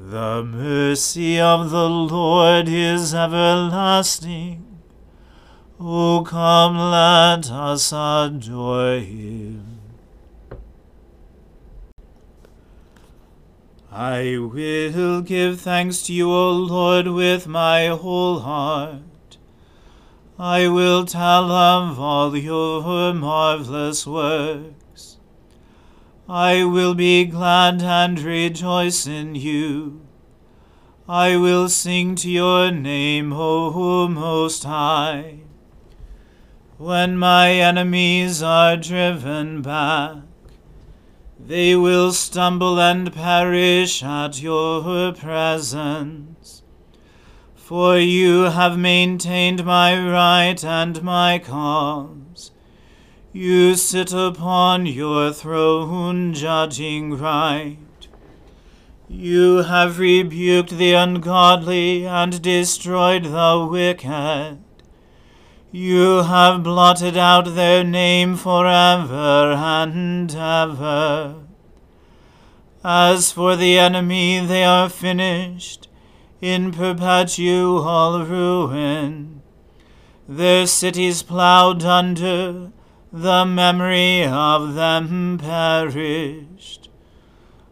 The mercy of the Lord is everlasting. O come, let us adore him. I will give thanks to you, O Lord, with my whole heart. I will tell of all your marvelous works. I will be glad and rejoice in you. I will sing to your name, O Most High. When my enemies are driven back, they will stumble and perish at your presence. For you have maintained my right and my cause. You sit upon your throne judging right. You have rebuked the ungodly and destroyed the wicked. You have blotted out their name forever and ever. As for the enemy, they are finished in perpetual ruin. Their cities plowed under, the memory of them perished.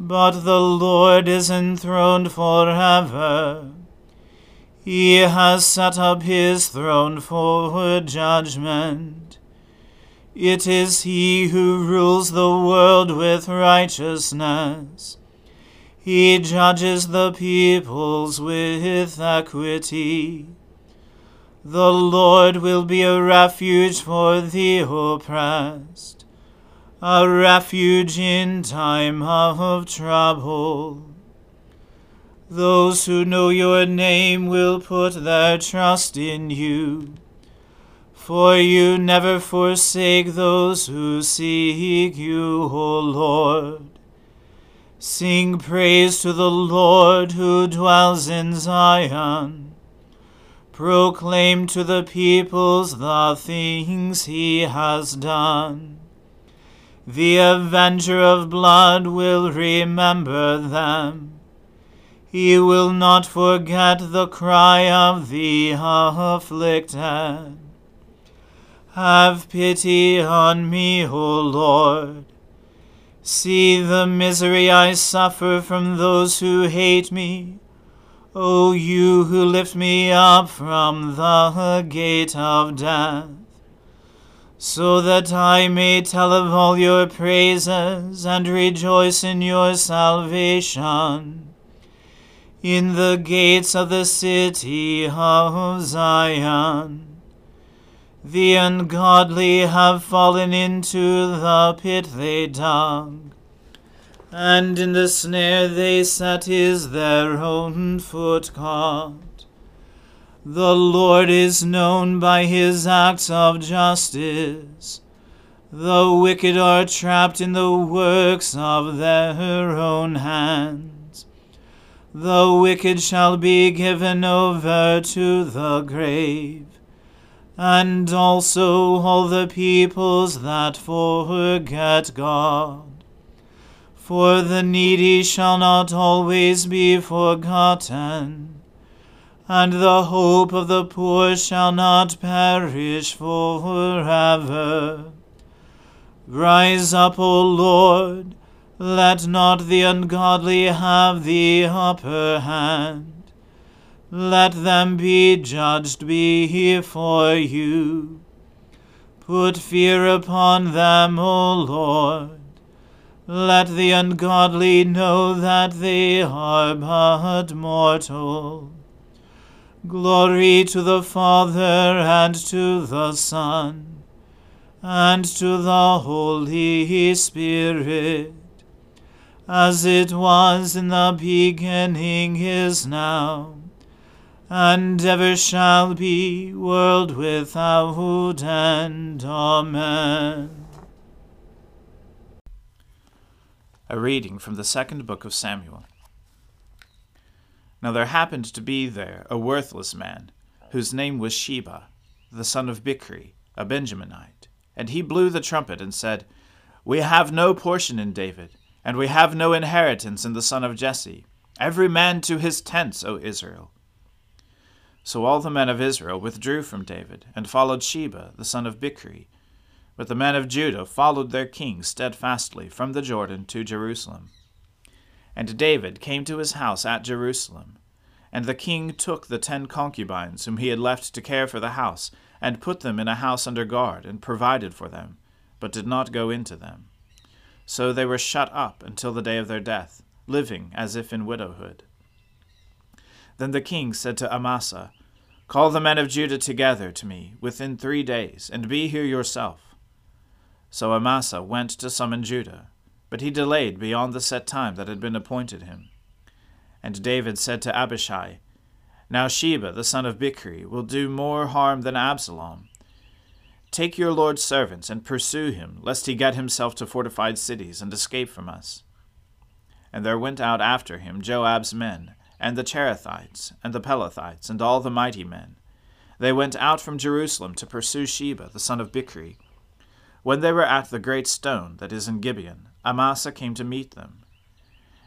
But the Lord is enthroned forever. He has set up his throne for judgment. It is he who rules the world with righteousness. He judges the peoples with equity. The Lord will be a refuge for the oppressed, a refuge in time of trouble. Those who know your name will put their trust in you. For you never forsake those who seek you, O Lord. Sing praise to the Lord who dwells in Zion. Proclaim to the peoples the things he has done. The avenger of blood will remember them. He will not forget the cry of the afflicted. Have pity on me, O Lord. See the misery I suffer from those who hate me. O you who lift me up from the gate of death so that I may tell of all your praises and rejoice in your salvation. In the gates of the city of Zion, the ungodly have fallen into the pit they dug, and in the snare they set is their own foot caught. The Lord is known by his acts of justice. The wicked are trapped in the works of their own hands. The wicked shall be given over to the grave, and also all the peoples that forget God. For the needy shall not always be forgotten and the hope of the poor shall not perish forever. Rise up, O Lord, let not the ungodly have the upper hand. Let them be judged before you. Put fear upon them, O Lord. Let the ungodly know that they are but mortal. Glory to the Father, and to the Son, and to the Holy Spirit, as it was in the beginning, is now, and ever shall be, world without end. Amen. A reading from the second book of Samuel. Now there happened to be there a worthless man, whose name was Sheba, the son of Bichri, a Benjaminite. And he blew the trumpet and said, We have no portion in David, and we have no inheritance in the son of Jesse. Every man to his tents, O Israel. So all the men of Israel withdrew from David, and followed Sheba, the son of Bichri. But the men of Judah followed their king steadfastly from the Jordan to Jerusalem. And David came to his house at Jerusalem. And the king took the ten concubines whom he had left to care for the house, and put them in a house under guard, and provided for them, but did not go into them. So they were shut up until the day of their death, living as if in widowhood. Then the king said to Amasa, Call the men of Judah together to me within three days, and be here yourself. So Amasa went to summon Judah. But he delayed beyond the set time that had been appointed him. And David said to Abishai, Now Sheba the son of Bichri will do more harm than Absalom. Take your lord's servants and pursue him, lest he get himself to fortified cities and escape from us. And there went out after him Joab's men, and the Cherethites, and the Pelethites, and all the mighty men. They went out from Jerusalem to pursue Sheba the son of Bichri. When they were at the great stone that is in Gibeon, Amasa came to meet them.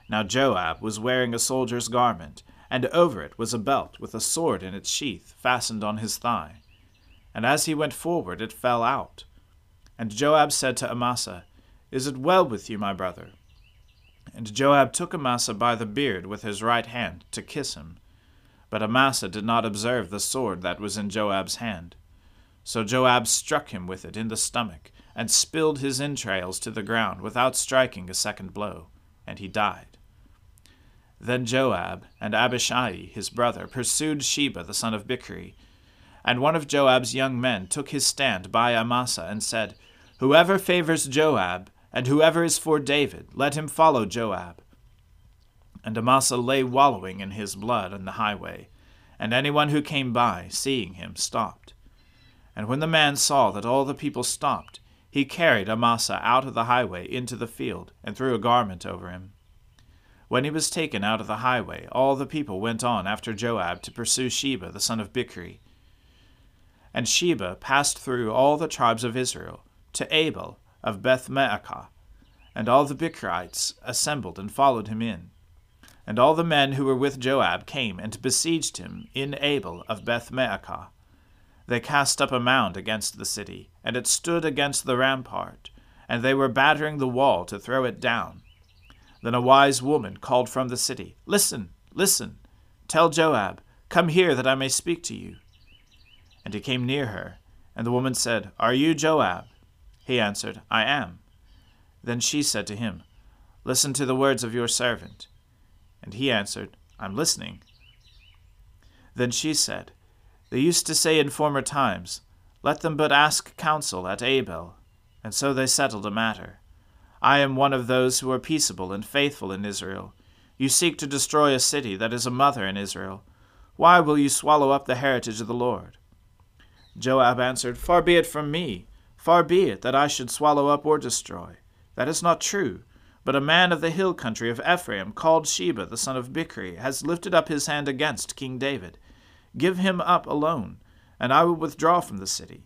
Now Joab was wearing a soldier's garment, and over it was a belt with a sword in its sheath fastened on his thigh. And as he went forward, it fell out. And Joab said to Amasa, Is it well with you, my brother? And Joab took Amasa by the beard with his right hand to kiss him. But Amasa did not observe the sword that was in Joab's hand. So Joab struck him with it in the stomach, and spilled his entrails to the ground without striking a second blow, and he died. Then Joab and Abishai his brother pursued Sheba the son of Bichri, and one of Joab's young men took his stand by Amasa and said, Whoever favors Joab, and whoever is for David, let him follow Joab. And Amasa lay wallowing in his blood on the highway, and anyone who came by, seeing him, stopped. And when the man saw that all the people stopped, he carried Amasa out of the highway into the field, and threw a garment over him. When he was taken out of the highway, all the people went on after Joab to pursue Sheba the son of Bichri. And Sheba passed through all the tribes of Israel to Abel of Beth Maachah, and all the Bichrites assembled and followed him in. And all the men who were with Joab came and besieged him in Abel of Beth Maachah. They cast up a mound against the city, and it stood against the rampart, and they were battering the wall to throw it down. Then a wise woman called from the city, Listen, listen, tell Joab, Come here that I may speak to you. And he came near her, and the woman said, Are you Joab? He answered, I am. Then she said to him, Listen to the words of your servant. And he answered, I'm listening. Then she said, They used to say in former times, Let them but ask counsel at Abel. And so they settled a matter. I am one of those who are peaceable and faithful in Israel. You seek to destroy a city that is a mother in Israel. Why will you swallow up the heritage of the Lord? Joab answered, Far be it from me, far be it that I should swallow up or destroy. That is not true. But a man of the hill country of Ephraim, called Sheba the son of Bichri, has lifted up his hand against King David. Give him up alone, and I will withdraw from the city.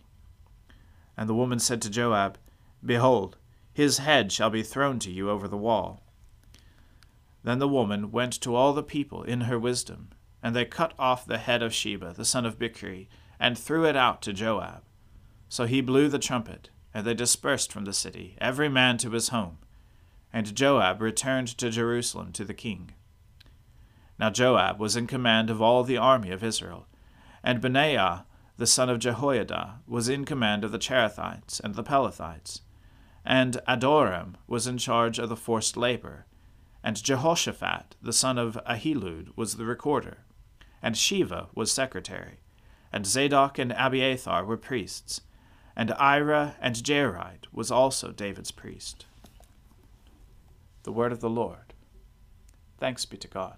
And the woman said to Joab, Behold, his head shall be thrown to you over the wall. Then the woman went to all the people in her wisdom, and they cut off the head of Sheba, the son of Bichri, and threw it out to Joab. So he blew the trumpet, and they dispersed from the city, every man to his home. And Joab returned to Jerusalem to the king. Now Joab was in command of all the army of Israel, and Benaiah the son of Jehoiada was in command of the Cherethites and the Pelethites and Adoram was in charge of the forced labor, and Jehoshaphat, the son of Ahilud, was the recorder, and Sheva was secretary, and Zadok and Abiathar were priests, and Ira and Jairite was also David's priest. The word of the Lord. Thanks be to God.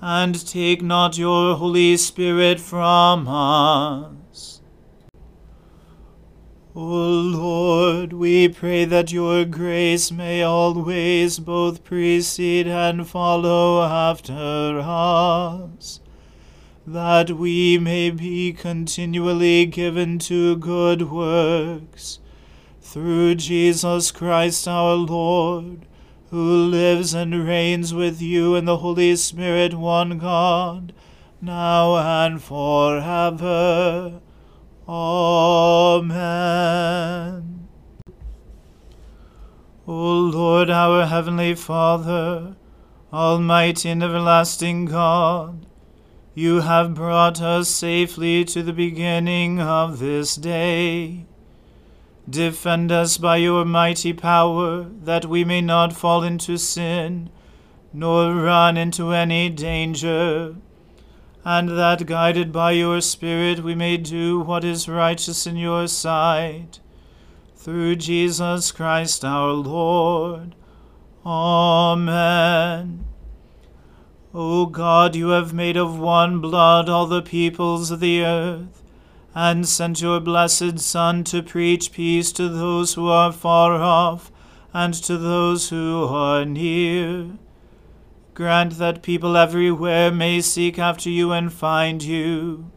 and take not your Holy Spirit from us. O Lord, we pray that your grace may always both precede and follow after us, that we may be continually given to good works, through Jesus Christ our Lord, who lives and reigns with you in the Holy Spirit, one God, now and forever. Amen. O Lord, our heavenly Father, almighty and everlasting God, you have brought us safely to the beginning of this day. Defend us by your mighty power, that we may not fall into sin, nor run into any danger and that guided by your Spirit we may do what is righteous in your sight. Through Jesus Christ our Lord. Amen. O God, you have made of one blood all the peoples of the earth, and sent your blessed Son to preach peace to those who are far off, and to those who are near. Grant that people everywhere may seek after you and find you.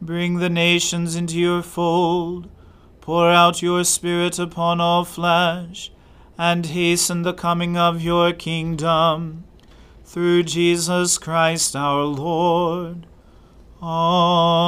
Bring the nations into your fold. Pour out your Spirit upon all flesh, and hasten the coming of your kingdom. Through Jesus Christ our Lord.